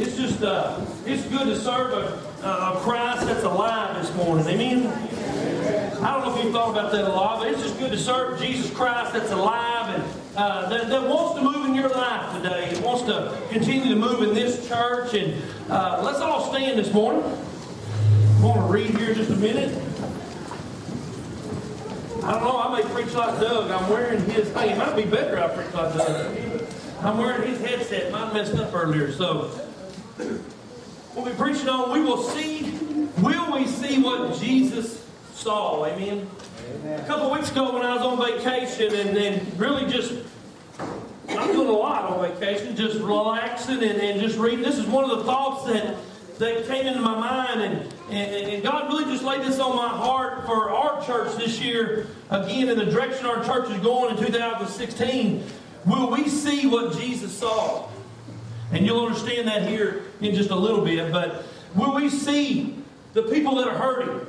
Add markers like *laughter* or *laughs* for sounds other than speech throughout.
It's just, uh, it's good to serve a, a Christ that's alive this morning. Amen? I don't know if you've thought about that a lot, but it's just good to serve Jesus Christ that's alive and uh, that, that, wants to move in your life today. It wants to continue to move in this church. And uh, let's all stand this morning. I'm going to read here just a minute. I don't know. I may preach like Doug. I'm wearing his. Hey, it might be better I preach like Doug. I'm wearing his headset. Mine messed up earlier, so we'll be preaching on. We will see. Will we see what Jesus saw? Amen. Amen. A couple weeks ago, when I was on vacation, and, and really just I'm doing a lot on vacation, just relaxing and, and just reading. This is one of the thoughts that that came into my mind, and, and, and, God really just laid this on my heart for our church this year. Again, in the direction our church is going in 2016, will we see what Jesus saw? And you'll understand that here in just a little bit. But will we see the people that are hurting?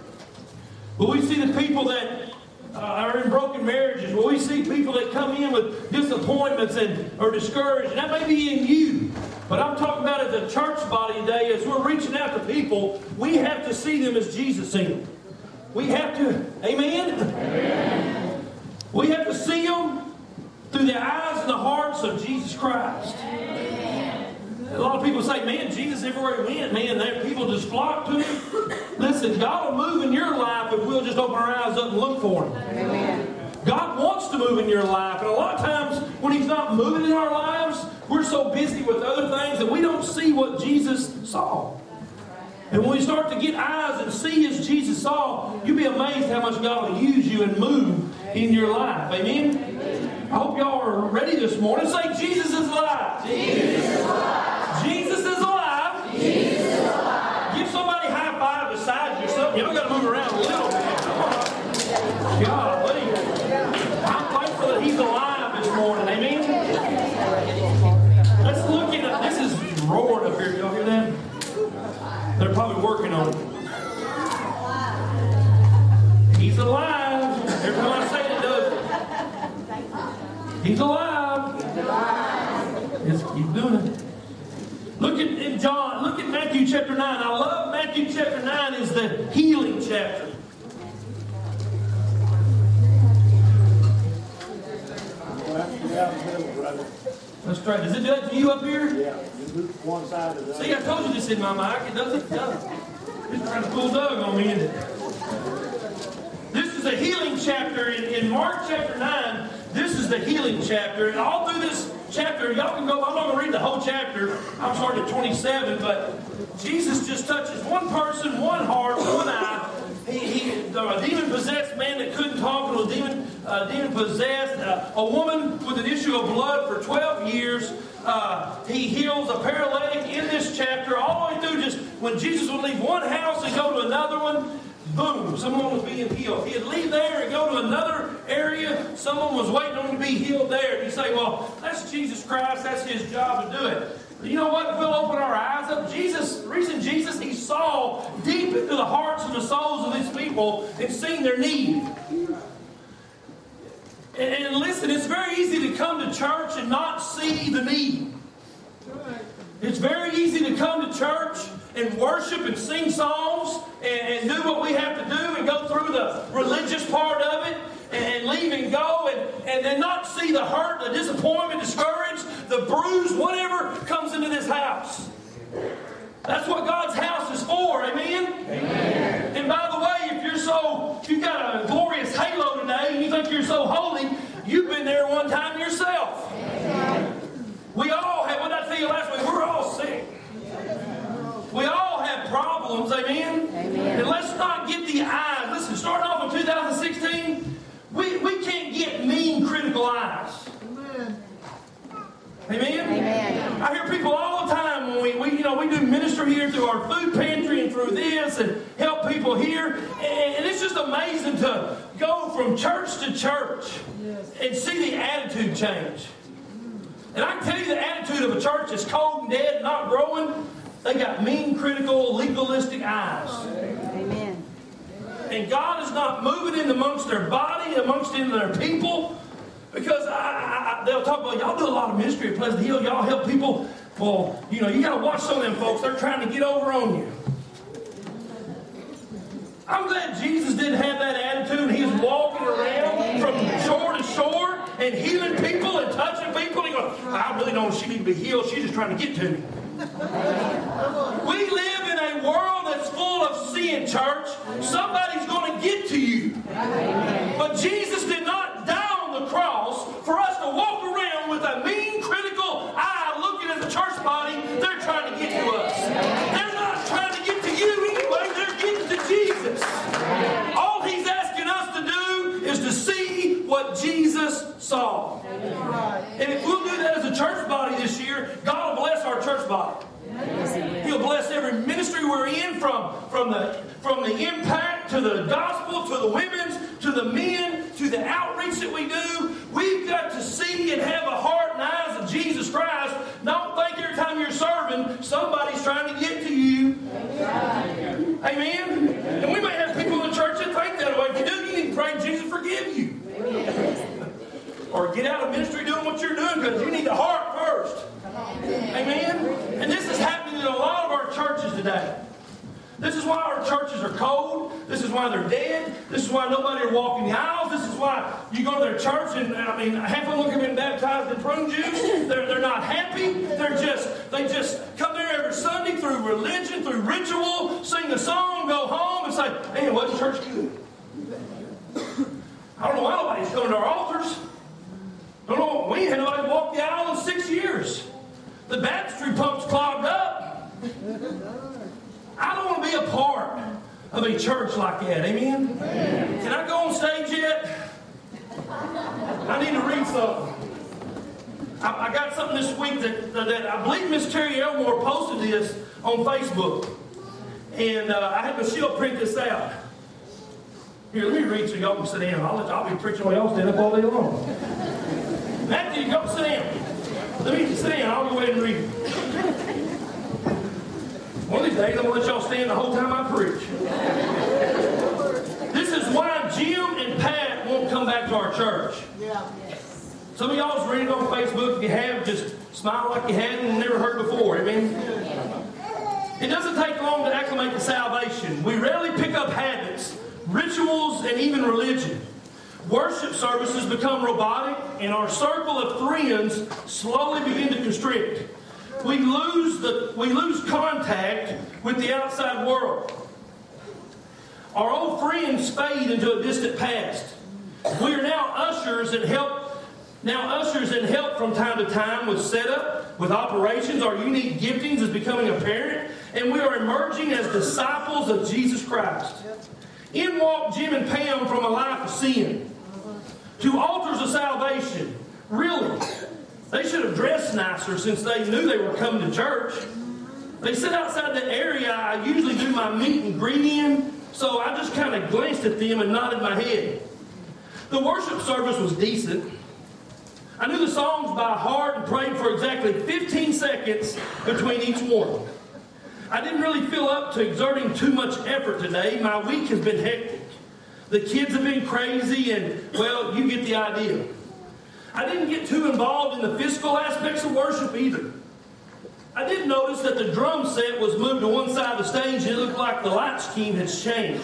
Will we see the people that uh, are in broken marriages? Will we see people that come in with disappointments and are discouraged? And that may be in you. But I'm talking about as a church body today, as we're reaching out to people, we have to see them as Jesus seen them. We have to, amen? amen? We have to see them through the eyes and the hearts of Jesus Christ. Amen. A lot of people say, man, Jesus everywhere he went, man, people just flock to him. *laughs* Listen, God will move in your life if we'll just open our eyes up and look for him. Amen. God wants to move in your life. And a lot of times when he's not moving in our lives, we're so busy with other things that we don't see what Jesus saw. And when we start to get eyes and see as Jesus saw, you'll be amazed how much God will use you and move in your life. Amen? I hope y'all are ready this morning. Say, Jesus is alive. Jesus is alive. Jesus is alive. Jesus is alive. Give somebody a high five beside you or something. Y'all got to move around a little bit. God, I'm thankful that he's alive this morning. Amen? Let's look at this is roaring up here. Y'all hear that? They're probably working on it. He's alive. Every time I say it, does. He's alive. Just keep doing it. Look at in John. Look at Matthew chapter nine. I love Matthew chapter nine. Is the healing chapter. Let's try. Does it do that to you up here? Yeah, one side of the See, I told you this in my mic. It doesn't. It doesn't. Just trying to pull Doug on me. This is a healing chapter in, in Mark chapter 9. This is the healing chapter. And all through this chapter, y'all can go, I'm not going to read the whole chapter. I'm starting at 27, but Jesus just touches one person, one heart, one eye. He, he, a demon possessed man that couldn't talk, and a demon, uh, demon possessed, uh, a woman with an issue of blood for 12 years. Uh, he heals a paralytic in this chapter, all the way through just when Jesus would leave one house and go to another one, boom, someone was being healed. He'd leave there and go to another area, someone was waiting on to be healed there. And you say, well, that's Jesus Christ, that's his job to do it. You know what? We'll open our eyes up. Jesus, the reason Jesus, he saw deep into the hearts and the souls of these people and seen their need. And, and listen, it's very easy to come to church and not see the need. It's very easy to come to church and worship and sing songs and, and, do what we have to do and go through the religious part of it and, leave and go and, and then not see the hurt, the disappointment, discouraged, the bruise, whatever comes into this house. That's what God's house is for, amen? amen? And by the way, if you're so, if you've got a glorious halo today and you think you're so holy, you've been there one time yourself. Amen. We all have, what did I tell you last week? We're all sick. We all have problems, amen? amen? And let's not get the eyes. Listen, starting off in 2016, we, we can't get mean, critical eyes. Amen. Amen? Amen. I hear people all the time when we, we, you know, we do ministry here through our food pantry and through this and help people here. And, it's just amazing to go from church to church and see the attitude change. And I can tell you the attitude of a church is cold and dead, not growing. They got mean, critical, legalistic eyes. Amen. And God is not moving in amongst their body, amongst in their people. Because I, I, they'll talk about, y'all do a lot of ministry at Pleasant Hill. Y'all help people. Well, you know, you got to watch some of them folks. They're trying to get over on you. I'm glad Jesus didn't have that attitude. He's walking around from shore to shore and healing people and touching people. He goes, I really don't she need to be healed. She's just trying to get to me. We live in a world that's full of sin, church. Somebody's going to get to you. But Jesus did not die on the cross for us to walk around with a mean, critical eye looking at the church body. They're trying to get to us. They're not trying to get to you anyway. They're getting to Jesus. All he's asking us to do is to see what Jesus saw. And if we'll do that as a church body this year, God will bless our church body. He'll bless every ministry we're in, from, from, the, from the impact to the gospel to the women's to the men to the outreach that we do. We've got to see and have a heart and eyes of Jesus Christ. Don't think every time you're serving, somebody's trying to get to you. Amen? And we may have people in the church that think that way. If you do, you need to pray Jesus forgive you. Or get out of ministry doing what you're doing because you need the heart first. Amen? And this is happening in a lot of our churches today. This is why our churches are cold. This is why they're dead. This is why nobody are walking the aisles. This is why you go to their church and I mean half of them have been baptized in prune juice. They're, they're not happy. They're just they just come there every Sunday through religion, through ritual, sing a song, go home, and say, "Man, wasn't church good?" I don't know why nobody's coming to our altars. I don't know. We ain't had nobody walk the aisle in six years. The baptistry pump's clogged up. I don't want to be a part of a church like that. Amen? Can I go on stage yet? I need to read something. I, I got something this week that, that I believe Miss Terry Elmore posted this on Facebook. And uh, I had Michelle print this out. Here, let me read so y'all can sit down. I'll, I'll be preaching while y'all stand up all day long. Matthew, go sit down. Let me down. I'll go ahead and read it. One of these days, I'm going to let y'all stand the whole time I preach. This is why Jim and Pat won't come back to our church. Yeah. Some of y'all's reading on Facebook. If you have, just smile like you hadn't never heard before. Amen. It doesn't take long to acclimate to salvation. We rarely pick up habits, rituals, and even religion. Worship services become robotic, and our circle of friends slowly begin to constrict we lose the we lose contact with the outside world. Our old friends fade into a distant past. We are now ushers and help now ushers and help from time to time with setup, with operations. Our unique giftings is becoming apparent, and we are emerging as disciples of Jesus Christ. In walked Jim and Pam from a life of sin to altars of salvation. Really, they should have dressed nicer since they knew they were coming to church. They sit outside the area I usually do my meet and greet in, so I just kind of glanced at them and nodded my head. The worship service was decent. I knew the songs by heart and prayed for exactly 15 seconds between each one. I didn't really feel up to exerting too much effort today. My week has been hectic. The kids have been crazy, and, well, you get the idea. I didn't get too involved in the physical aspects of worship either. I did notice that the drum set was moved to one side of the stage and it looked like the light scheme had changed.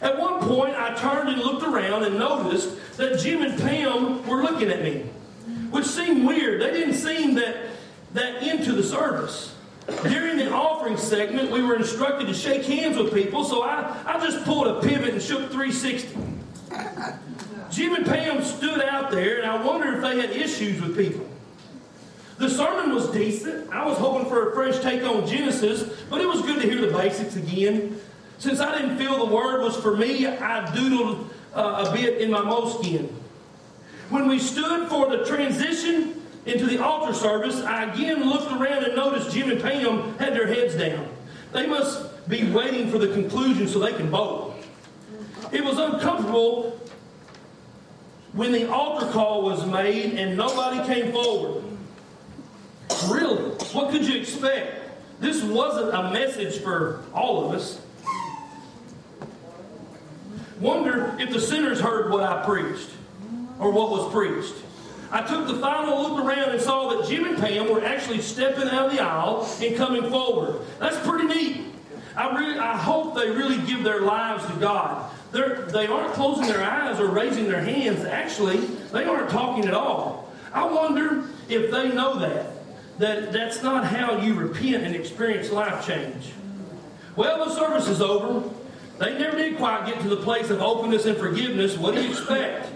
At one point, I turned and looked around and noticed that Jim and Pam were looking at me, which seemed weird. They didn't seem that, that into the service. During the offering segment, we were instructed to shake hands with people, so I, I just pulled a pivot and shook 360. Jim and Pam stood out there, and I wondered if they had issues with people. The sermon was decent. I was hoping for a fresh take on Genesis, but it was good to hear the basics again. Since I didn't feel the word was for me, I doodled uh, a bit in my moleskin. When we stood for the transition into the altar service, I again looked around and noticed Jim and Pam had their heads down. They must be waiting for the conclusion so they can vote. It was uncomfortable when the altar call was made and nobody came forward. Really? What could you expect? This wasn't a message for all of us. Wonder if the sinners heard what I preached or what was preached. I took the final look around and saw that Jim and Pam were actually stepping out of the aisle and coming forward. That's pretty neat. I really, I hope they really give their lives to God. They're, they aren't closing their eyes or raising their hands. Actually, they aren't talking at all. I wonder if they know that. That that's not how you repent and experience life change. Well, the service is over. They never did quite get to the place of openness and forgiveness. What do you expect?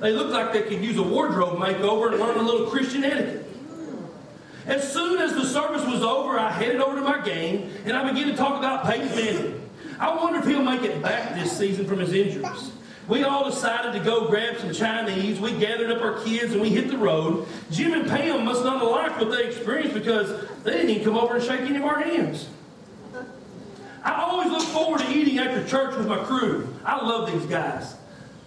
They look like they could use a wardrobe makeover and learn a little Christian etiquette. As soon as the service was over, I headed over to my game and I began to talk about Peyton Manning. I wonder if he'll make it back this season from his injuries. We all decided to go grab some Chinese. We gathered up our kids and we hit the road. Jim and Pam must not have liked what they experienced because they didn't even come over and shake any of our hands. I always look forward to eating after church with my crew. I love these guys.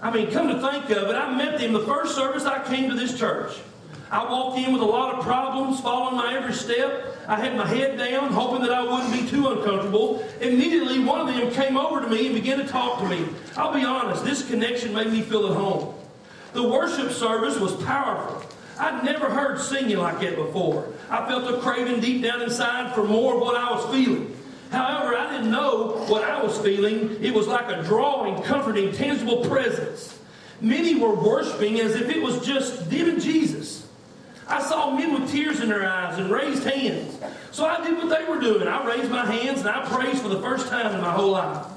I mean, come to think of it, I met them the first service I came to this church. I walked in with a lot of problems, following my every step. I had my head down, hoping that I wouldn't be too uncomfortable. Immediately, one of them came over to me and began to talk to me. I'll be honest, this connection made me feel at home. The worship service was powerful. I'd never heard singing like that before. I felt a craving deep down inside for more of what I was feeling. However, I didn't know what I was feeling. It was like a drawing, comforting, tangible presence. Many were worshiping as if it was just them and Jesus. I saw men with tears in their eyes and raised hands. So I did what they were doing. I raised my hands and I praised for the first time in my whole life.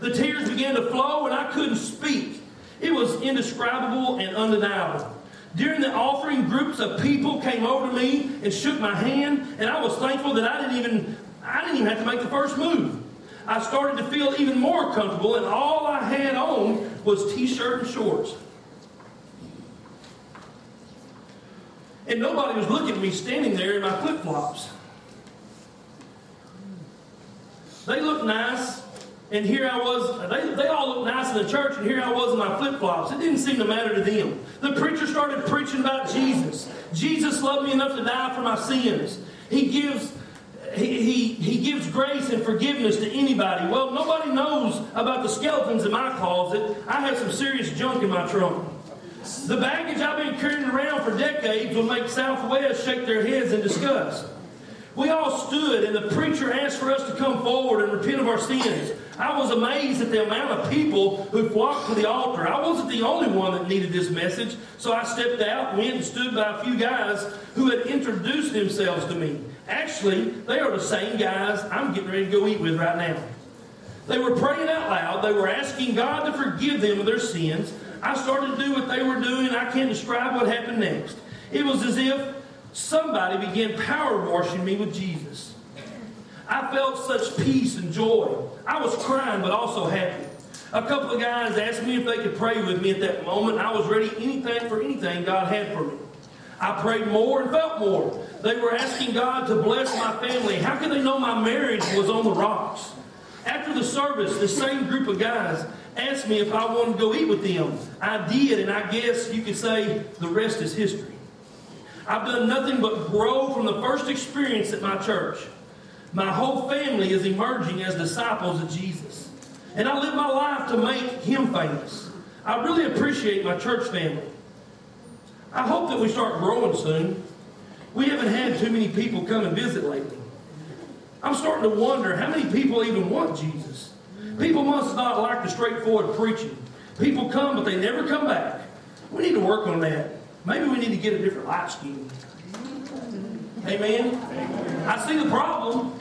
The tears began to flow and I couldn't speak. It was indescribable and undeniable. During the offering, groups of people came over to me and shook my hand, and I was thankful that I didn't even I didn't even have to make the first move. I started to feel even more comfortable, and all I had on was t-shirt and shorts. And nobody was looking at me standing there in my flip-flops. They looked nice, and here I was. They, they all looked nice in the church, and here I was in my flip-flops. It didn't seem to matter to them. The preacher started preaching about Jesus. Jesus loved me enough to die for my sins. He gives he, he, he gives grace and forgiveness to anybody. Well, nobody knows about the skeletons in my closet. I have some serious junk in my trunk. The baggage I've been carrying around for decades will make Southwest shake their heads in disgust. We all stood, and the preacher asked for us to come forward and repent of our sins. I was amazed at the amount of people who flocked to the altar. I wasn't the only one that needed this message, so I stepped out, went and stood by a few guys who had introduced themselves to me. Actually, they are the same guys I'm getting ready to go eat with right now. They were praying out loud. They were asking God to forgive them of their sins. I started to do what they were doing. I can't describe what happened next. It was as if somebody began power washing me with Jesus. I felt such peace and joy. I was crying, but also happy. A couple of guys asked me if they could pray with me at that moment. I was ready anything for anything God had for me. I prayed more and felt more. They were asking God to bless my family. How could they know my marriage was on the rocks? After the service, the same group of guys asked me if I wanted to go eat with them. I did, and I guess you could say the rest is history. I've done nothing but grow from the first experience at my church. My whole family is emerging as disciples of Jesus. And I live my life to make him famous. I really appreciate my church family. I hope that we start growing soon. We haven't had too many people come and visit lately. I'm starting to wonder how many people even want Jesus. People must not like the straightforward preaching. People come, but they never come back. We need to work on that. Maybe we need to get a different light scheme. Amen? I see the problem.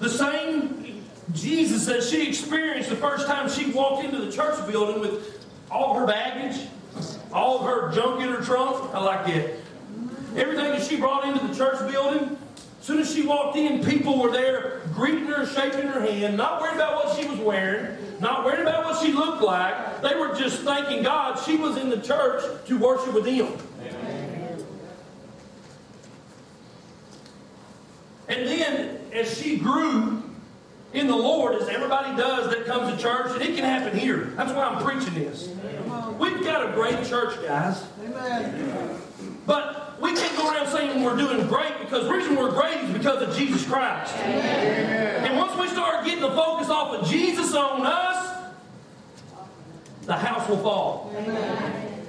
The same Jesus that she experienced the first time she walked into the church building with all her baggage, all of her junk in her trunk. I like it. Everything that she brought into the church building, as soon as she walked in, people were there greeting her, shaking her hand, not worried about what she was wearing, not worried about what she looked like. They were just thanking God she was in the church to worship with Him. And then, as she grew in the Lord, as everybody does that comes to church, and it can happen here. That's why I'm preaching this. We've got a great church, guys. Amen. But we can't go around saying we're doing great because the reason we're great is because of Jesus Christ. Amen. And once we start getting the focus off of Jesus on us, the house will fall. Amen.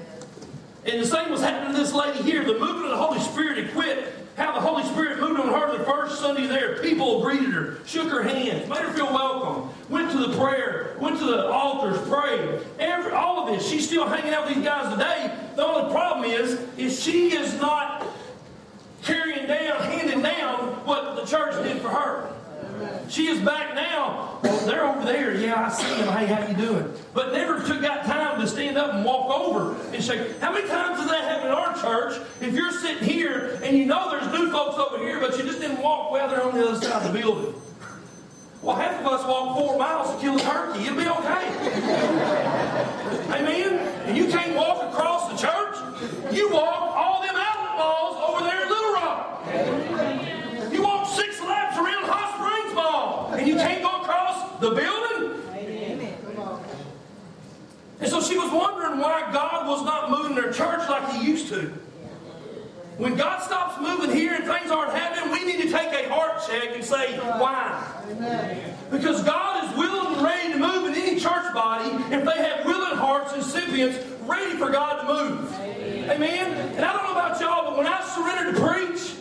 And the same was happening to this lady here. The movement of the Holy Spirit quit. How the Holy Spirit moved on her the first Sunday there. People greeted her, shook her hands, made her feel welcome, went to the prayer, went to the altars, prayed. Every, all of this. She's still hanging out with these guys today. The only problem is, is she is not carrying down, handing down what the church did for her. She is back now. Well, they're over there. Yeah, I see them. Hey, how you doing? But never took got time to stand up and walk over and say, How many times does that happen in our church? If you're sitting here and you know there's new folks over here, but you just didn't walk well, they're on the other side of the building. Well, half of us walk four miles to kill a turkey. It'll be okay. Amen? And you can't walk across the church. You walk all them outlet malls over there in Little Rock. You walk six laps around Hot Springs Mall, and you can't go across the building. Amen. And so she was wondering why God was not moving their church like He used to. When God stops moving here and things aren't happening, we need to take a heart check and say, why? Amen. Because God is willing and ready to move in any church body if they have willing hearts and recipients ready for God to move. Amen? And I don't know about y'all, but when I surrendered to preach,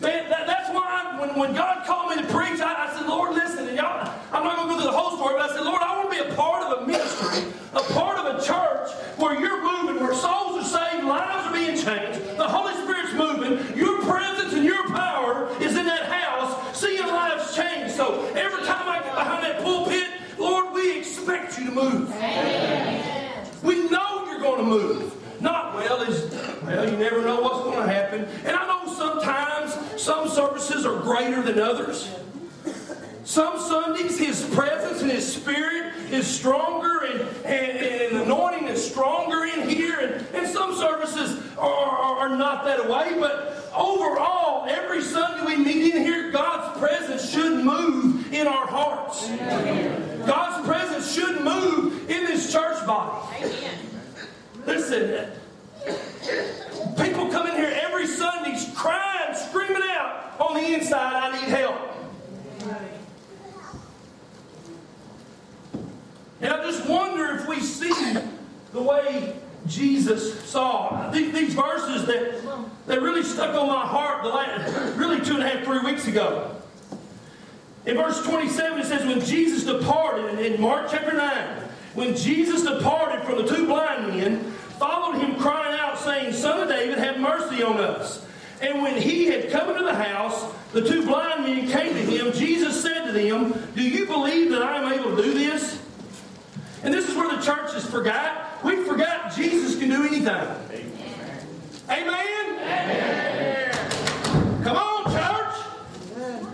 man, that, that's why I, when, when God called me to preach, I, I said, Lord, y'all, I'm not going to go through the whole story, but I said, Lord, I want to be a part of a ministry, a part of a church where you're moving, where souls are saved, lives are being changed, the Holy Spirit's moving, your presence and your power is in that house, seeing lives change. So every time I get behind that pulpit, Lord, we expect you to move. We know you're going to move. Not well is well, you never know what's going to happen. And I know sometimes some services are greater than others. Some Sundays, His presence and His Spirit is stronger, and, and, and anointing is stronger in here. And, and some services are, are, are not that way. Overall, every Sunday we meet in here, God's presence should move in our hearts. God's presence should move in this church body. Listen, people come in here every Sunday crying, screaming out on the inside, I need help. And I just wonder if we see the way Jesus saw. These, these verses that, that really stuck on my heart the last, really two and a half, three weeks ago. In verse 27, it says, When Jesus departed, in Mark chapter 9, when Jesus departed from the two blind men, followed him crying out, saying, Son of David, have mercy on us. And when he had come into the house, the two blind men came to him. Jesus said to them, Do you believe that I am able to do this? And this is where the church has forgot. We forgot Jesus can do anything. Amen? Amen. Come on, church.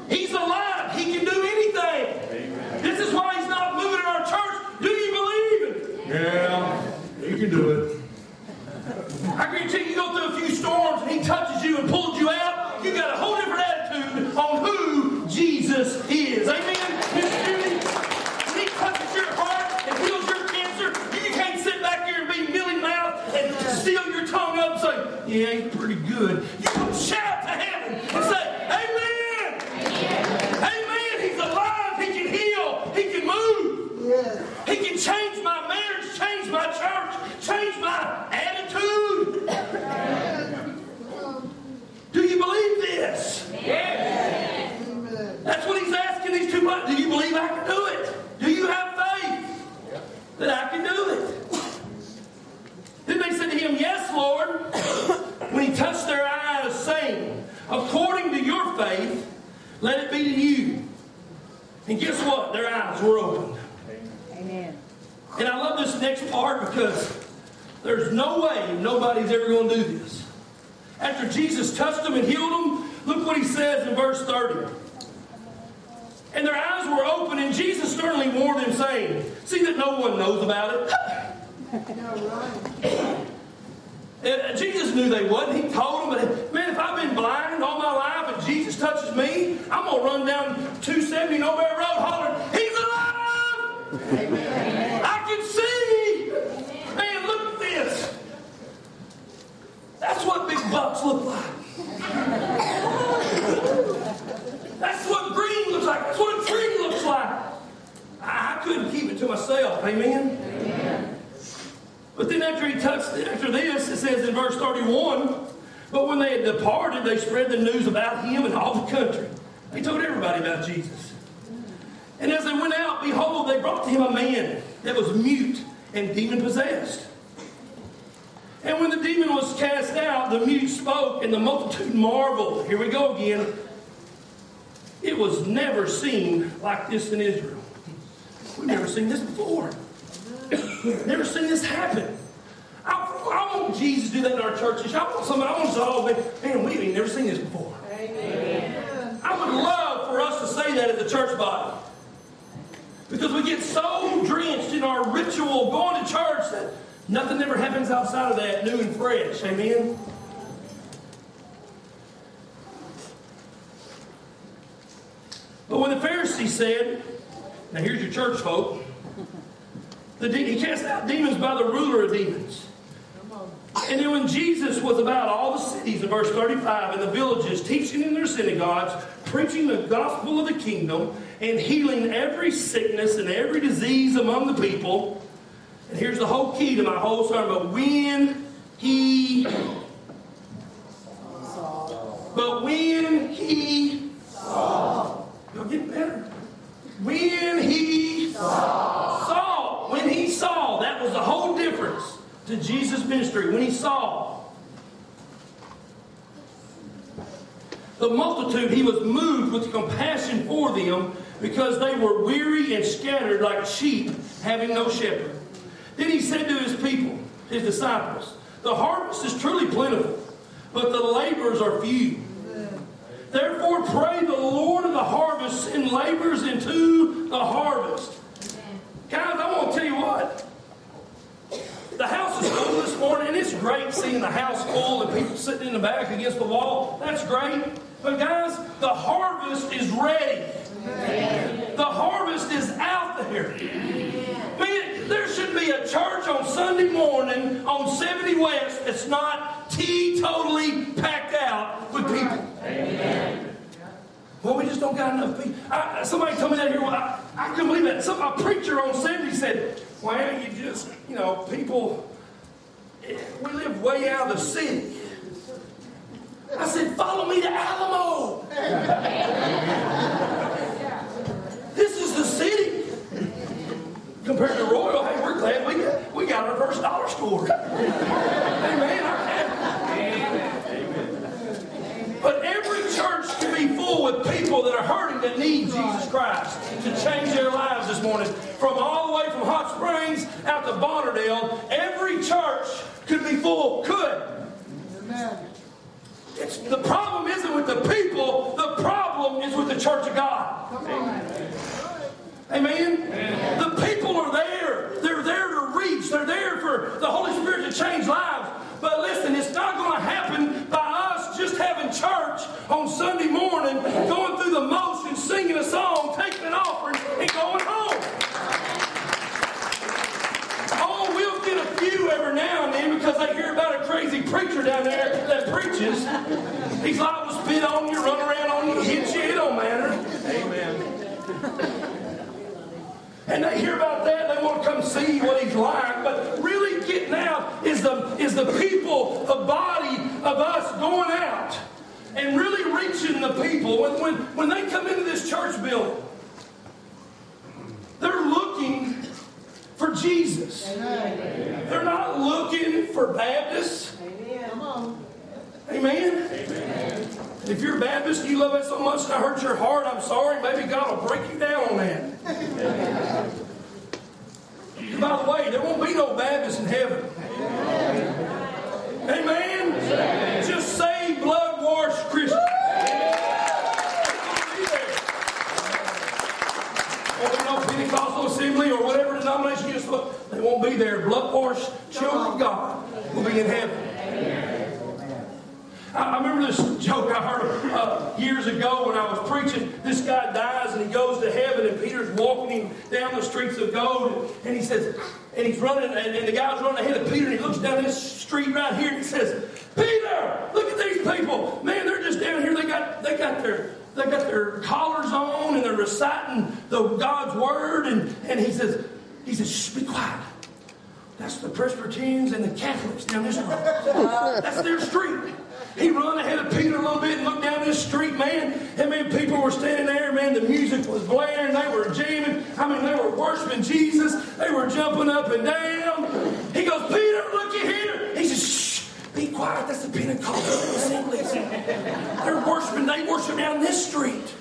He's alive. He can do anything. This is why he's not moving in our church. Do you believe it? Yeah, you can do it. I guarantee you, you go through a few storms and he touches you and pulls you out, you got a whole different attitude on who Jesus is. Amen? Miss Judy, when he touches your heart and heals your cancer, you can't sit back here and be milling mouth and seal your tongue up and say, yeah, he's pretty good. You can shout to heaven and say, Amen! Amen! He's alive. He can heal. He can move. He can change my marriage, change my church, change my attitude. Do you believe this? Yes. That's what he's asking these two brothers. Do you believe I can do it? Do you have faith that I can do it? Then they said to him, Yes, Lord. When he touched their eyes, saying, According to your faith, let it be to you. And guess what? Their eyes were opened. Amen. And I love this next part because there's no way nobody's ever going to do this. After Jesus touched them and healed them, look what he says in verse 30. And their eyes were open, and Jesus sternly warned them, saying, See that no one knows about it. And Jesus knew they wouldn't. He told them, but man, if I've been blind all my life and Jesus touches me, I'm going to run down 270 Nowhere Road hollering, He's alive! I can see! Man, look at this. That's what big bucks look like. That's what green looks like. That's what a tree looks like. I couldn't keep it to myself. Amen? But then after he touched, after this, it says in verse 31, but when they had departed, they spread the news about him in all the country. They told everybody about Jesus. And as they went out, behold, they brought to him a man that was mute and demon possessed. And when the demon was cast out, the mute spoke, and the multitude marveled. Here we go again. It was never seen like this in Israel. We've never seen this before. never seen this happen. I, want Jesus to do that in our churches. I want somebody, I want us all to man, we ain't never seen this before. Amen. I would love for us to say that at the church body. Because we get so drenched in our ritual going to church that nothing ever happens outside of that new and fresh. Amen? But when the Pharisees said, now here's your church folk, the de- he cast out demons by the ruler of demons. And then when Jesus was about all the cities in verse 35 and the villages, teaching in their synagogues, preaching the gospel of the kingdom, and healing every sickness and every disease among the people. And here's the whole key to my whole sermon. But when he but when he saw, you're getting better. When he saw, saw, when he saw, that was the whole to Jesus' ministry. When he saw the multitude, he was moved with compassion for them because they were weary and scattered like sheep having no shepherd. Then he said to his people, his disciples, The harvest is truly plentiful, but the laborers are few. Therefore, pray the Lord of the harvest send laborers into the harvest. Guys, I want to tell you what. The house is full this morning, and it's great seeing the house full and people sitting in the back against the wall. That's great. But, guys, the harvest is ready. The harvest is out there. Man, there should be a church on Sunday morning on 70 West that's not teetotally packed out with people. Amen. Well, we just don't got enough people. I, somebody told me that here. I, I couldn't believe that. Some, a preacher on Sunday said, well, you just, you know, people, we live way out of the city. I said, follow me to Alamo. this is the city. Compared to Royal, hey, we're glad we we got our first dollar store. Amen. But every church can be full with people that are hurting that need Jesus Christ to change their lives this morning. From all the way from Hot Springs out to Bonnerdale, every church could be full. Could. Amen. It's, the problem isn't with the people, the problem is with the church of God. Amen. Amen. The people are there. They're there to reach. They're there for the Holy Spirit to change lives. But listen, it's not going to happen by us just having church on Sunday morning, going through the motions, singing a song, taking an offering, and going home. Oh, we'll get a few every now and then because they hear about a crazy preacher down there that preaches. He's liable to spit on you, run around on you, hit you. It don't matter. Amen. And they hear about that, they want to come see what he's like. But really getting out is the, is the people, the body of us going out and really reaching the people. When, when, when they come into this church building, they're looking for Jesus. Amen. They're not looking for Baptists. Amen. Amen. Amen. If you're a Baptist, you love it so much and I hurt your heart, I'm sorry. Maybe God will break you down on that. By the way, there won't be no Baptist in heaven. Amen. Amen. Just say washed Christian. Or no Pentecostal assembly or whatever denomination you just look, they won't be there. Blood washed children of God will be in heaven. I remember this joke I heard uh, years ago when I was preaching. This guy dies and he goes to heaven, and Peter's walking him down the streets of gold, and he says, and he's running, and, and the guy's running ahead of Peter, and he looks down this street right here, and he says, "Peter, look at these people, man! They're just down here. They got, they got their." They got their collars on and they're reciting the God's word. And, and he says, he says, Shh, be quiet. That's the Presbyterians and the Catholics down this road. That's their street. He run ahead of Peter a little bit and looked down this street, man. And man, people were standing there, man. The music was blaring. They were jamming. I mean, they were worshiping Jesus. They were jumping up and down. He goes, Peter, look at here. He says, shh, be quiet. That's the Pentecostal assemblies. They're worshiping. They worship down this street.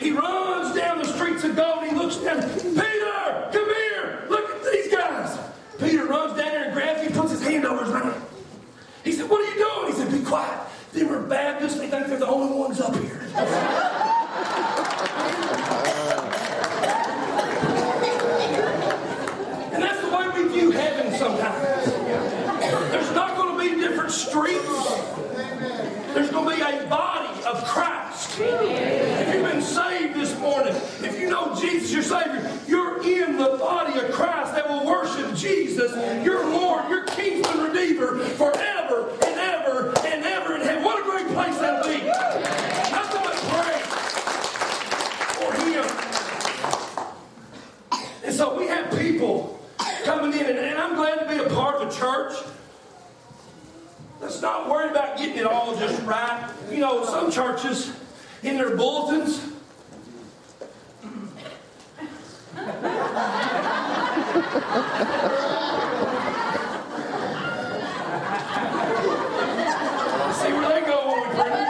He runs down the streets of gold. He looks down. Peter, come here. Look at these guys. Peter runs down there and grabs him, puts his hand over his mouth. He said, What are you doing? He said, Be quiet. They were Baptists. They think they're the only ones up here. and that's the way we view heaven sometimes. There's not going to be different streets. There's going to be a body of Christ. If you've been saved this morning, if you know Jesus, your Savior, you're in the body of Christ that will worship Jesus, your Lord, your Kinsman Redeemer, forever and ever and ever in heaven. What a great place that'll be. Nothing but praise for Him. And so we have people coming in, and, and I'm glad to be a part of a church. Let's not worry about getting it all just right. You know, some churches in their bulletins. See where they go when we print it.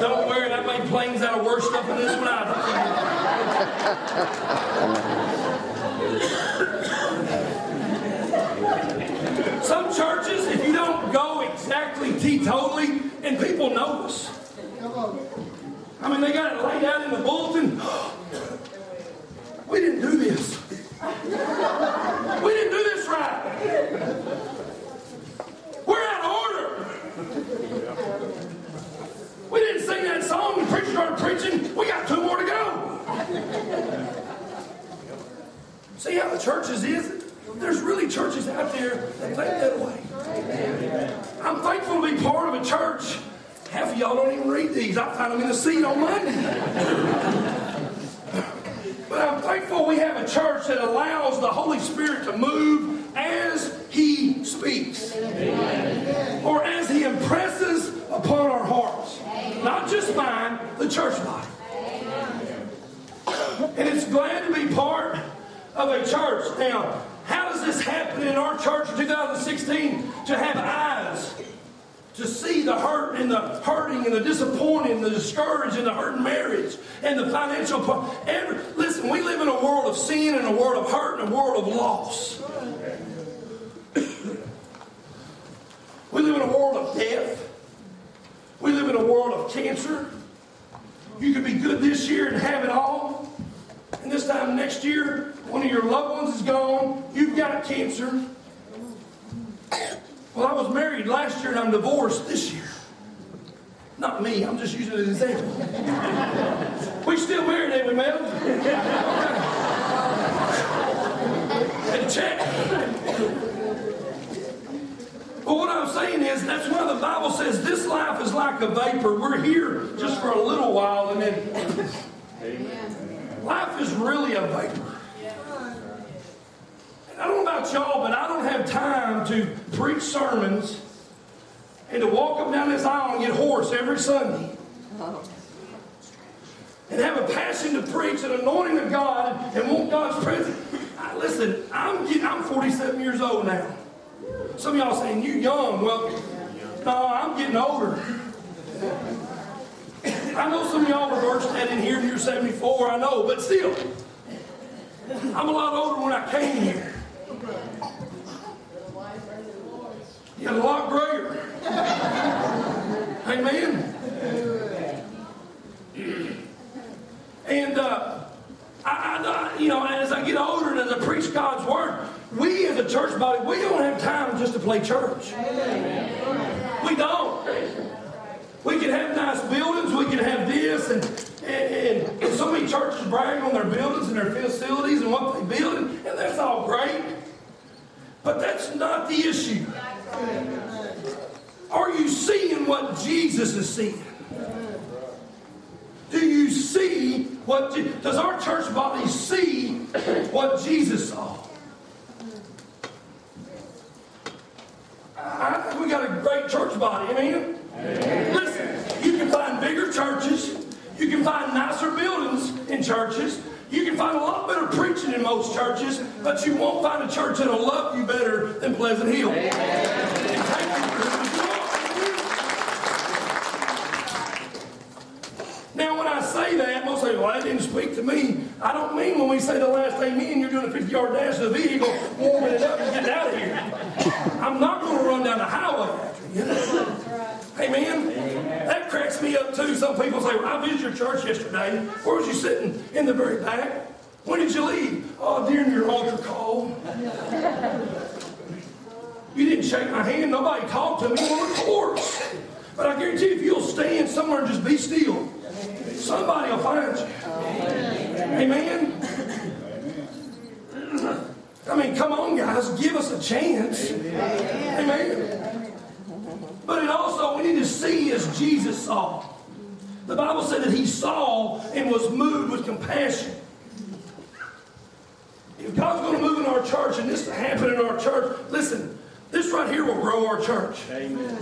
Don't worry, I made planes out of worse stuff than this one I Some churches, if you don't go exactly teetotally, and people notice. I mean, they got it laid out in the bulletin. We didn't do this. We didn't do this right. We're out of order. We didn't sing that song. The preacher started preaching. We got two more to go. See how the churches is? There's really churches out there that think that way. I'm thankful to be part of a church. Half of y'all don't even read these. I find them in the seat on Monday. But I'm thankful we have a church that allows the Holy Spirit to move as He speaks. Or as He impresses upon our hearts. Not just mine, the church body. And it's glad to be part of a church. Now, how does this happen in our church in 2016 to have eyes to see the hurt and the hurting and the disappointing and the discouraged and the hurting marriage and the financial part. Every, listen, we live in a world of sin and a world of hurt and a world of loss. we live in a world of death. We live in a world of cancer. You could be good this year and have it all. And this time next year, one of your loved ones is gone. You've got cancer. Well, I was married last year and I'm divorced this year. Not me, I'm just using it as an example. we still married, ain't we, madam? and check. But what I'm saying is, that's why the Bible says this life is like a vapor. We're here just for a little while and then. Life is really a vapor. About y'all, but I don't have time to preach sermons and to walk up down this aisle and get hoarse every Sunday. And have a passion to preach an anointing of God and want God's presence. I, listen, I'm, getting, I'm 47 years old now. Some of y'all saying, you young. Well, no, I'm getting older. I know some of y'all were birthed in here and you're 74, I know, but still. I'm a lot older when I came here. You're a lot greater. Amen. And uh, I, I, you know, as I get older and as I preach God's word, we as a church body, we don't have time just to play church. We don't. We can have nice buildings. We can have this and, and, and so many churches brag on their buildings and their facilities and what they build, and that's all great. But that's not the issue. Are you seeing what Jesus is seeing? Do you see what does our church body see what Jesus saw? I think we got a great church body. Amen. Amen. Listen, you can find bigger churches. You can find nicer buildings in churches. You can find a lot better preaching in most churches, but you won't find a church that'll love you better than Pleasant Hill. Now, when I say that, most say, well, that didn't speak to me. I don't mean when we say the last amen, you're doing a 50 yard dash to the vehicle, warming it up and getting out of here. I'm not going to run down the highway after you. Amen. Cracks me up too. Some people say, well, I visited your church yesterday. Where was you sitting? In the very back. When did you leave? Oh, during your altar call. you didn't shake my hand. Nobody talked to me on the course. But I guarantee you, if you'll stand somewhere and just be still, somebody will find you. Amen. I mean, come on, guys, give us a chance. Amen. But it also, we need to see as Jesus saw. The Bible said that he saw and was moved with compassion. If God's going to move in our church and this to happen in our church, listen, this right here will grow our church. Amen.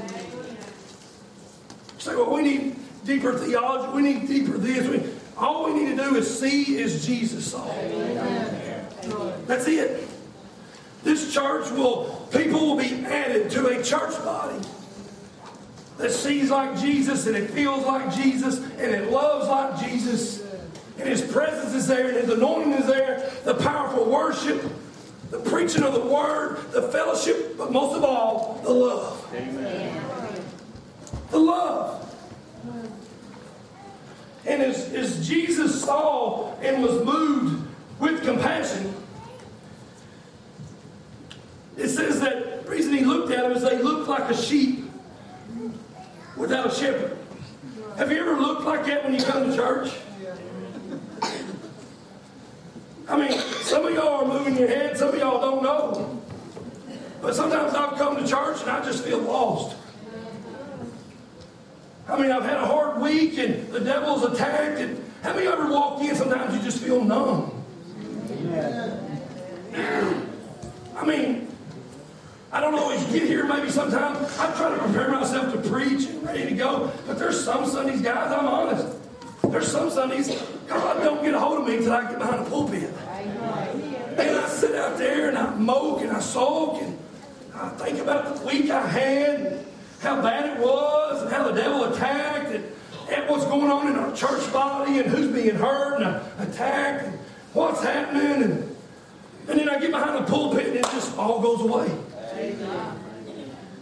Say, well, we need deeper theology. We need deeper this. We, all we need to do is see as Jesus saw. Amen. That's it. This church will, people will be added to a church body that sees like Jesus and it feels like Jesus and it loves like Jesus and His presence is there and His anointing is there, the powerful worship, the preaching of the Word, the fellowship, but most of all, the love. Amen. The love. And as, as Jesus saw and was moved with compassion, it says that the reason he looked at them is they looked like a sheep without a shepherd. Have you ever looked like that when you come to church? I mean, some of y'all are moving your head, some of y'all don't know. But sometimes I've come to church and I just feel lost. I mean, I've had a hard week and the devil's attacked. And how many ever walk in? Sometimes you just feel numb. I mean, I don't always get here. Maybe sometimes I try to prepare myself to preach and ready to go. But there's some Sundays, guys, I'm honest. There's some Sundays, God don't get a hold of me until I get behind the pulpit. And I sit out there and I moke and I sulk and I think about the week I had, how bad it was, and how the devil attacked, and, and what's going on in our church body, and who's being hurt and attacked, and what's happening. And, and then I get behind the pulpit and it just all goes away.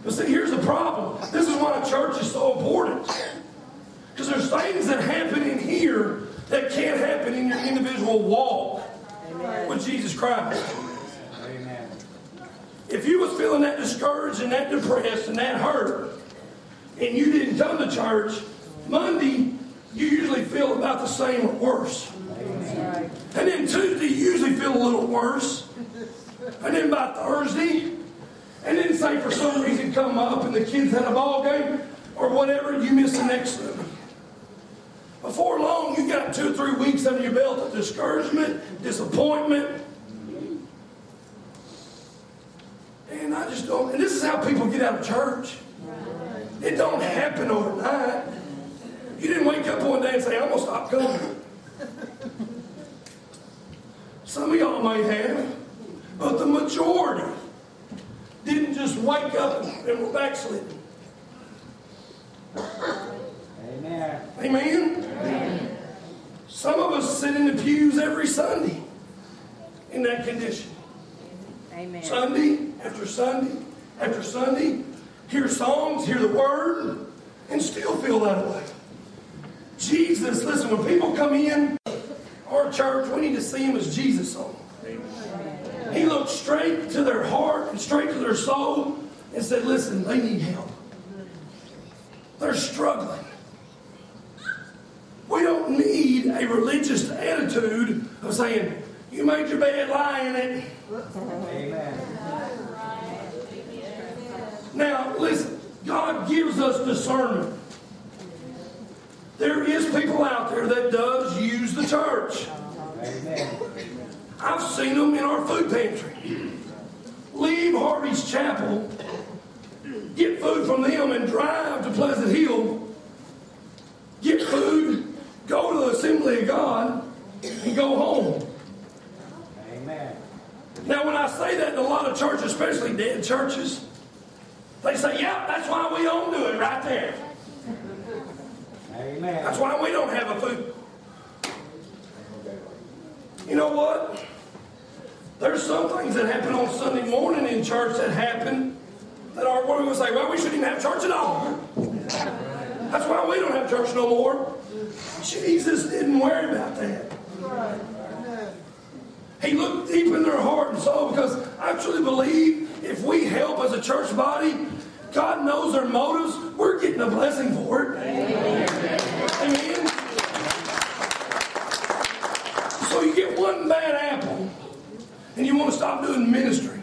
But see, here's the problem. This is why church is so important. Because there's things that happen in here that can't happen in your individual walk Amen. with Jesus Christ. Amen. If you was feeling that discouraged and that depressed and that hurt, and you didn't come to church, Monday you usually feel about the same or worse. Amen. And then Tuesday you usually feel a little worse. And then by Thursday, and then say for some reason come up and the kids had a ball game or whatever, you miss the next one. Before long, you got two or three weeks under your belt of discouragement, disappointment. And I just don't, and this is how people get out of church. It don't happen overnight. You didn't wake up one day and say, I'm going to stop coming. Some of y'all may have, but the majority didn't just wake up and were backslidden. Amen. Amen. Amen. Some of us sit in the pews every Sunday in that condition. Amen. Sunday after Sunday after Sunday, hear songs, hear the word, and still feel that way. Jesus, listen, when people come in our church, we need to see him as Jesus saw He looked straight to their heart and straight to their soul and said, Listen, they need help. They're struggling. We don't need a religious attitude of saying, You made your bed, lie in it. Amen. Now, listen, God gives us discernment. There is people out there that does use the church. I've seen them in our food pantry. Leave Harvey's Chapel, get food from them, and drive to Pleasant Hill, get food, go to the Assembly of God, and go home. Amen. Now, when I say that in a lot of churches, especially dead churches, they say, "Yep, that's why we don't do it right there. Amen. That's why we don't have a food." You know what? There's some things that happen on Sunday morning in church that happen that our we would say, well, we shouldn't even have church at all. That's why we don't have church no more. Jesus didn't worry about that. He looked deep in their heart and soul because I truly believe if we help as a church body, God knows their motives. We're getting a blessing for it. Amen. So you get one bad you want to stop doing ministry.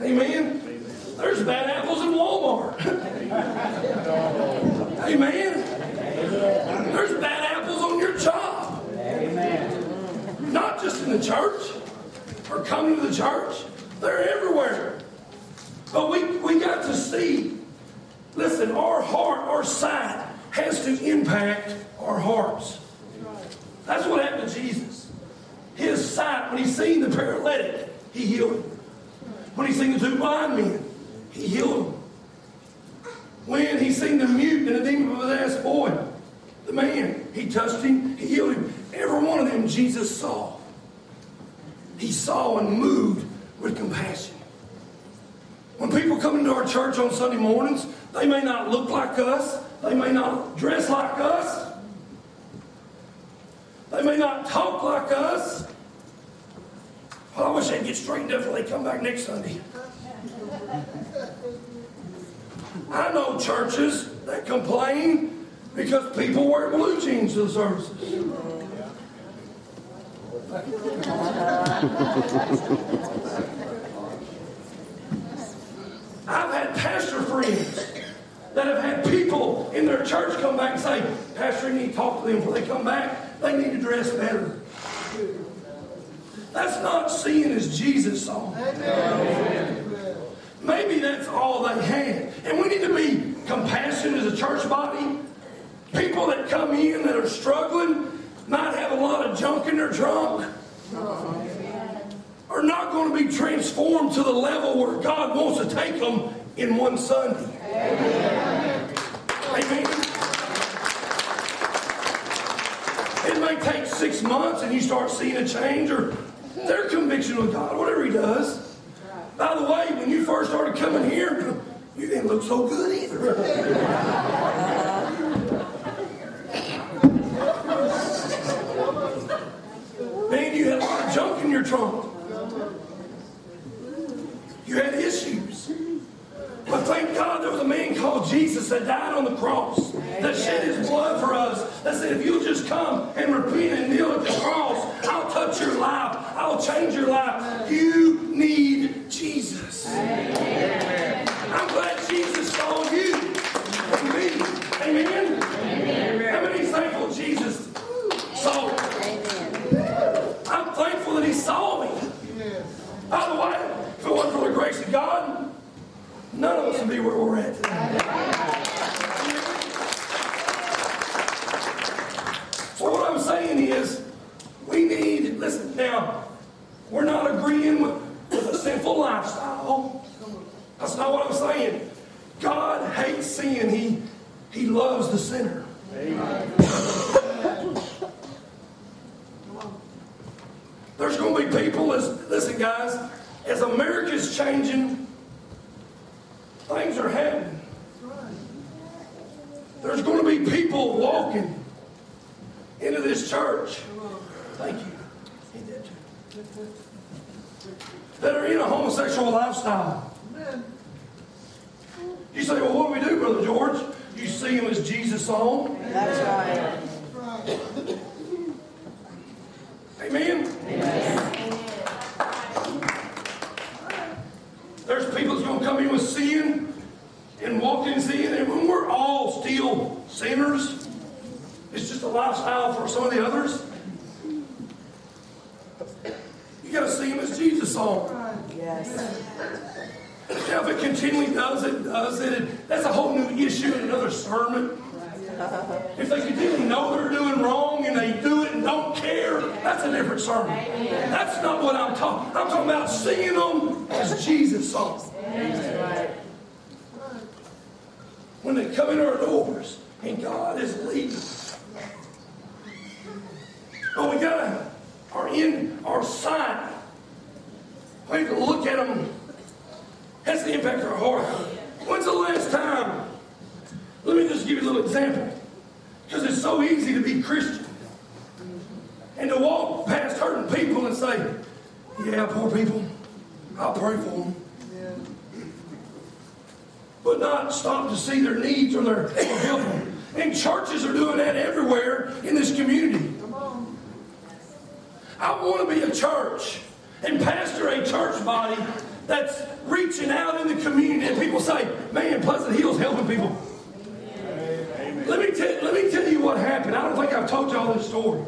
Amen. There's bad apples in Walmart. *laughs* Amen. There's bad apples on your job. Amen. Not just in the church or coming to the church. They're everywhere. But we, we got to see, listen, our heart, our sight has to impact our hearts. That's what happened to Jesus. His sight, when he seen the paralytic, he healed him. When he seen the two blind men, he healed them. When he seen the mute and the demon possessed boy, the man, he touched him, he healed him. Every one of them Jesus saw. He saw and moved with compassion. When people come into our church on Sunday mornings, they may not look like us, they may not dress like us, they may not talk like us. Well, I wish they'd get straightened up before they come back next Sunday. I know churches that complain because people wear blue jeans to the services. I've had pastor friends that have had people in their church come back and say, Pastor, you need to talk to them before they come back. They need to dress better. That's not seeing as Jesus saw. Maybe that's all they had. And we need to be compassionate as a church body. People that come in that are struggling might have a lot of junk in their trunk. Are not going to be transformed to the level where God wants to take them in one Sunday. Amen. It may take six months and you start seeing a change or their conviction with God, whatever He does. By the way, when you first started coming here, you didn't look so good either. Man, you had a lot of junk in your trunk. You had issues. But thank God there was a man called Jesus that died on the cross, that shed his blood for us, that said, if you'll just come and repent and kneel at the cross, I'll touch your life. I'll change your life. You need Jesus. I'm glad Jesus saw you and me. Amen? How many thankful Jesus saw? I'm thankful that he saw me. By the way, if it wasn't for the grace of God, none of us would be where we're at today. So what I'm saying is, we need, listen, now, we're not agreeing with, with a sinful lifestyle. That's not what I'm saying. God hates sin. He, he loves the sinner. There's going to be people, as, listen, guys, as America's changing, things are happening. There's going to be people walking into this church. Thank you. He did too. That are in a homosexual lifestyle. You say, well, what do we do, Brother George? You see him as Jesus saw him. That's right. Amen? There's people that's going to come in with sin and and when we're all still sinners, it's just a lifestyle for some of the others. You got to see him as Jesus saw him. Yes. Now, if it continually does it, does it, that's a whole new issue in another sermon. If they continually know they're doing wrong and they do it and don't care, that's a different sermon. That's not what I'm talking. I'm talking about seeing them as Jesus saw them. When they come in our doors and God is leading. But we gotta are in our sight. We need to look at them. That's the impact of our heart. When's the last time? Let me just give you a little example. Because it's so easy to be Christian. And to walk past hurting people and say, yeah, poor people, I'll pray for them. But not stop to see their needs or their or help them. And churches are doing that everywhere in this community. I want to be a church and pastor a church body that's reaching out in the community and people say, man, Pleasant Hill's helping people. Let me, tell, let me tell you what happened. I don't think I've told y'all this story.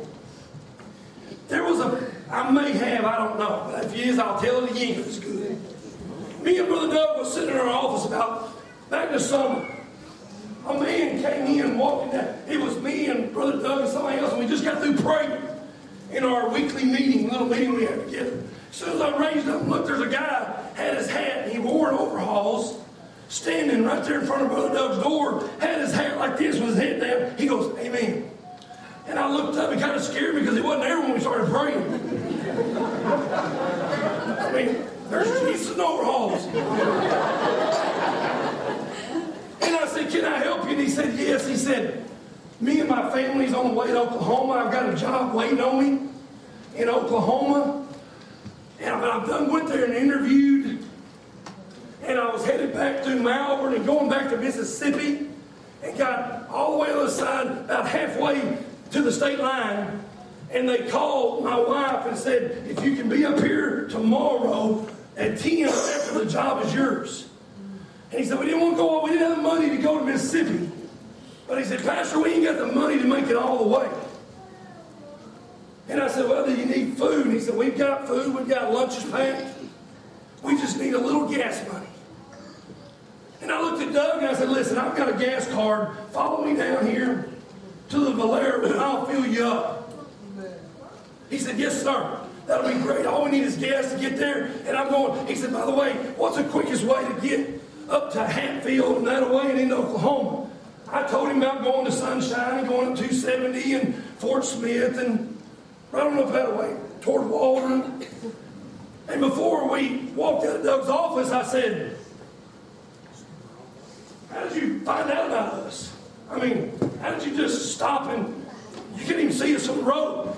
There was a, I may have, I don't know, if it is, I'll tell it again it's good. Me and Brother Doug was sitting in our office about, back in the summer. A man came in walking down. It was me and Brother Doug and somebody else, and we just got through praying in our weekly meeting, little meeting we had together. As soon as I raised up look, there's a guy had his hat, and he wore an overalls, standing right there in front of Brother Doug's door, had his hat like this with his head down. He goes, Amen. And I looked up, and kind of scared me because he wasn't there when we started praying. I mean, there's Jesus in overalls. And I said, Can I help you? And he said, Yes. He said, Me and my family's on the way to Oklahoma. I've got a job waiting on me in Oklahoma. And I've done went there and interviewed. And I was headed back through Malvern and going back to Mississippi and got all the way to the side, about halfway to the state line. And they called my wife and said, if you can be up here tomorrow at 10 after the job is yours. And he said, we didn't want to go, we didn't have the money to go to Mississippi. But he said, Pastor, we ain't got the money to make it all the way. And I said, well, do you need food? And he said, we've got food, we've got lunches packed. We just need a little gas money. And I looked at Doug and I said, listen, I've got a gas card. Follow me down here to the Valero and I'll fill you up. He said, yes, sir. That'll be great. All we need is gas to get there. And I'm going, he said, by the way, what's the quickest way to get up to Hatfield and that away and into Oklahoma? I told him about going to Sunshine and going up 270 and Fort Smith and right on up that way toward Waldron. And before we walked out of Doug's office, I said, How did you find out about us? I mean, how did you just stop and you couldn't even see us on the road?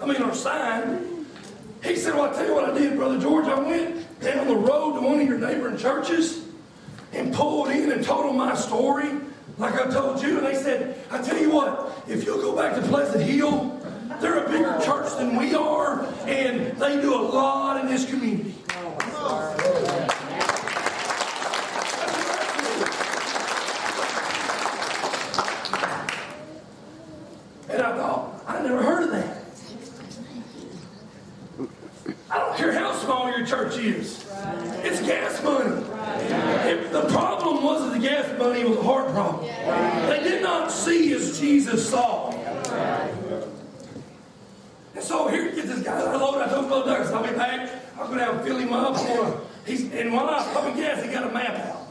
I mean, our sign. He said, Well, I tell you what I did, Brother George. I went down the road to one of your neighboring churches and pulled in and told them my story, like I told you. And they said, I tell you what, if you'll go back to Pleasant Hill, they're a bigger church than we are, and they do a lot in this community. Oh, and I thought, I never heard of that. I don't care how small your church is. It's gas money. If the problem wasn't the gas money, it was a heart problem. They did not see as Jesus saw. And so here get this guy. I loaded. I told Brother Douglas, I'll be back. I'll go down and fill him up. I'm he's, and while I was pumping gas, he got a map out.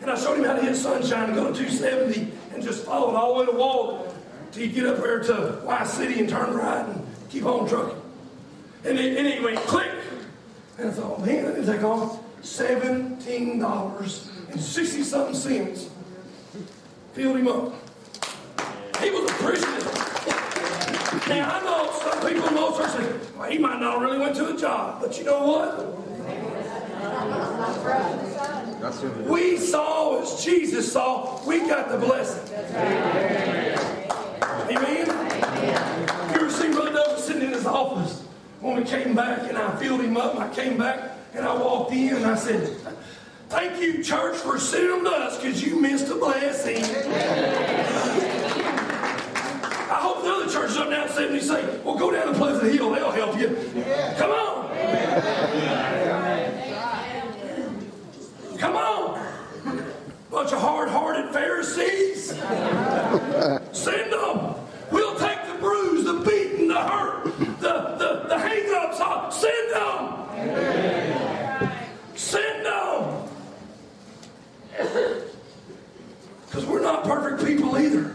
And I showed him how to hit sunshine and go to 270 and just follow it all the way to Waldron till you get up there to Y City and turn right and keep on trucking. And it, and it went click. And I thought, man, that didn't take and sixty something cents. Filled him up. He was appreciative. Now I know some people know church say, well, he might not really went to a job, but you know what? We saw as Jesus saw, we got the blessing. Amen. You ever seen Brother Doug sitting in his office when we came back and I filled him up and I came back and I walked in and I said, Thank you, church, for sending to us because you missed a blessing. 70 say, well, go down to Pleasant Hill. They'll help you. Come on. Come on. Bunch of hard-hearted Pharisees. Send them. We'll take the bruise, the beating, the hurt, the, the, the hang-ups. off. Send them. Send them. Because we're not perfect people either.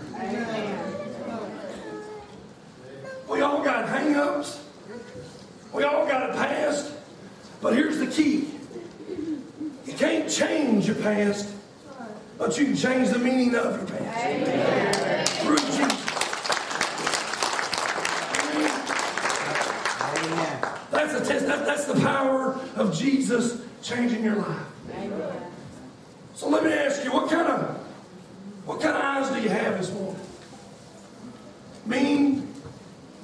We all got hang-ups. We all got a past. But here's the key. You can't change your past, but you can change the meaning of your past. Through Jesus. That's the test. That, that's the power of Jesus changing your life. So let me ask you, what kind of what kind of eyes do you have this morning? Mean,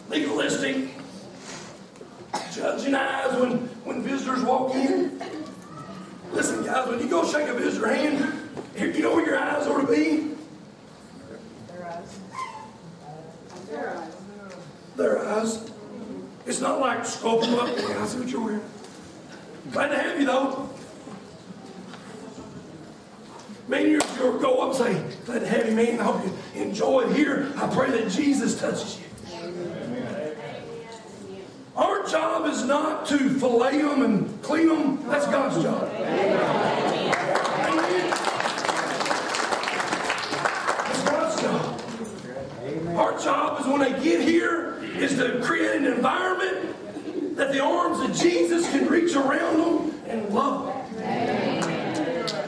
legalistic, judging eyes when, when visitors walk in. Listen, guys, when you go shake a visitor hand, here, you know where your eyes ought to be? Their eyes. Their eyes. Their eyes. It's not like scope them up. Yeah, I see what you're wearing. Glad to have you, though. Man, you you go up and say, glad to have you, man. I hope you enjoy it here. I pray that Jesus touches you. Our job is not to fillet them and clean them. That's God's job. Amen. That's God's job. Our job is when they get here is to create an environment that the arms of Jesus can reach around them and love them.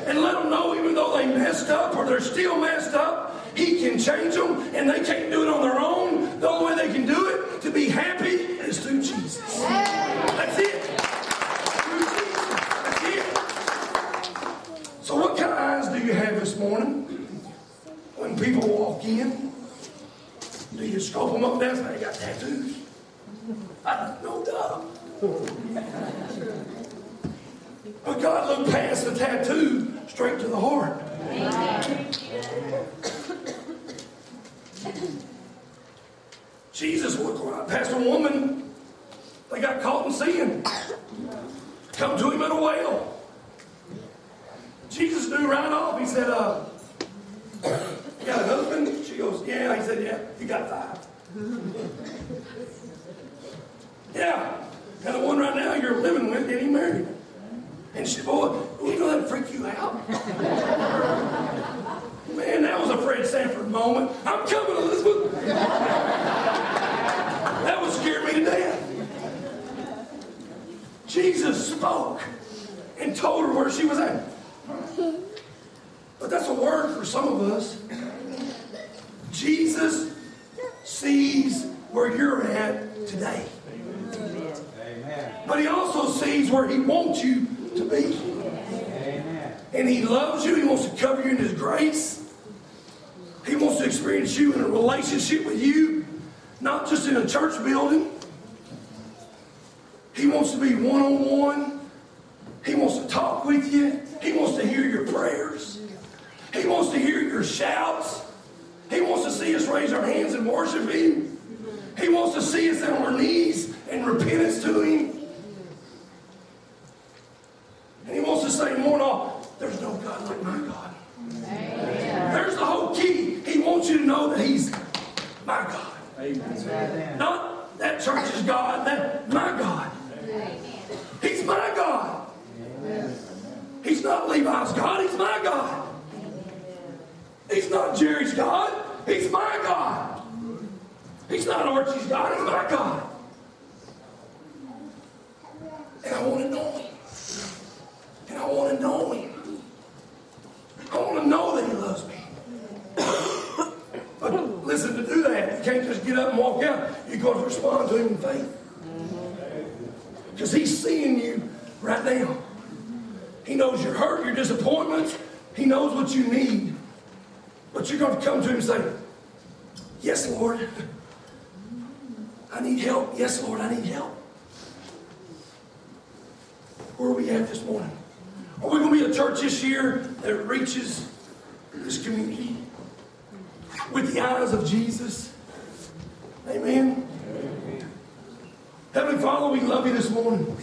And let them know even though they messed up or they're still messed up, He can change them and they can't do it on their own. The only way they can do it to be happy is through Jesus. That's it. Through Jesus. That's it. So what kind of eyes do you have this morning when Do you scope them up down? Say, They got tattoos. I, no doubt. But God looked past the tattoo straight to the heart. Jesus looked right past a woman. They got caught in sin. Come to him at a well. Jesus knew right off. He said, uh, You got a husband? She goes, Yeah. He said, Yeah, you got five. yeah. And the one right now you're living with, and he married. And she said, Boy, you know that freak you out? Man, that was a Fred Sanford moment. I'm coming, Elizabeth. that would scare me to death. Jesus spoke and told her where she was at. But that's a word for some of us. Jesus sees where you're at today. But he also sees where he wants you to be. And he loves you. He wants to cover you in his grace. He wants to experience you in a relationship with you, not just in a church building. He wants to be one on one. He wants to talk with you. He wants to hear. He wants to hear your shouts. He wants to see us raise our hands and worship Him. He wants to see us on our knees in repentance to Him. And He wants to say more than all, there's no God like my God. There's the whole key. He wants you to know that He's my God. Amen. Not that church is God, that my God. He's my God. He's not Levi's God, he's my God. He's not Jerry's God, he's my God. He's not Archie's God, he's my God. And I want to know him. And I want to know him. I want to know that he loves me. But listen, to do that, you can't just get up and walk out. You've got to respond to him in faith. Because he's seeing you right now. He knows your hurt, your disappointments. He knows what you need. But you're going to come to him and say, Yes, Lord. I need help. Yes, Lord, I need help. Where are we at this morning? Are we going to be a church this year that reaches this community with the eyes of Jesus? Amen. Heavenly Father, we love you this morning.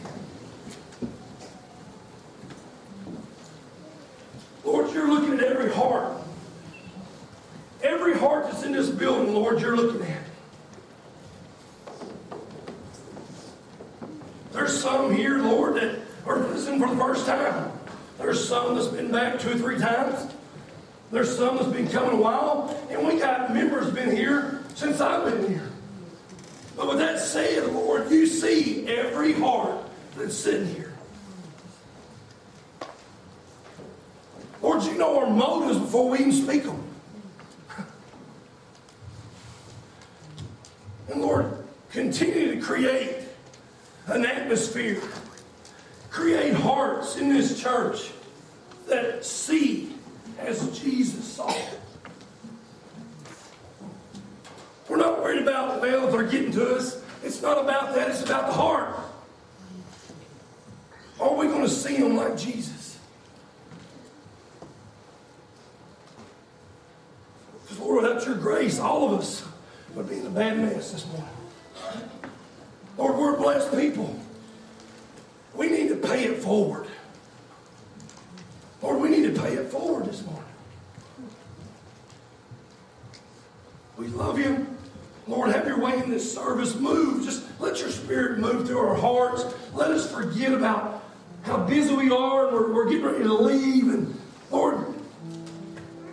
Lord, you're looking at every heart. Every heart that's in this building, Lord, you're looking at. There's some here, Lord, that are listening for the first time. There's some that's been back two or three times. There's some that's been coming a while. And we got members been here since I've been here. But with that said, Lord, you see every heart that's sitting here. Lord, you know our motives before we even speak them. And Lord, continue to create an atmosphere, create hearts in this church that see as Jesus saw. We're not worried about, well, they're getting to us. It's not about that, it's about the heart. Are we going to see them like Jesus? Because, Lord, without your grace, all of us would be in a bad mess this morning. Lord, we're blessed people. We need to pay it forward. Lord, we need to pay it forward this morning. We love you. Lord, have your way in this service. Move. Just let your spirit move through our hearts. Let us forget about how busy we are and we're, we're getting ready to leave. And Lord,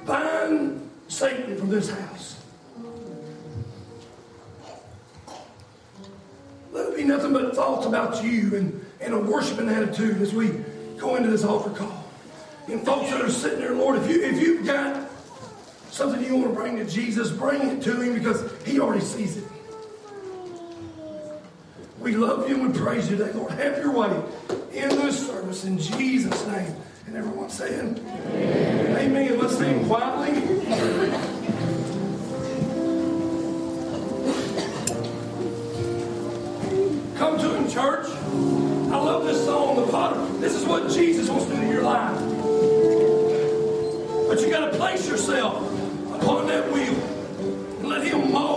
bind Satan from this house. Nothing but thoughts about you and, and a worshiping attitude as we go into this altar call. And folks that are sitting there, Lord, if you if you've got something you want to bring to Jesus, bring it to him because he already sees it. We love you and we praise you today, Lord. Have your way in this service in Jesus' name. And everyone saying, Amen. Amen. Let's sing quietly. church. I love this song, The Potter. This is what Jesus wants to do in your life. But you got to place yourself upon that wheel and let Him mold.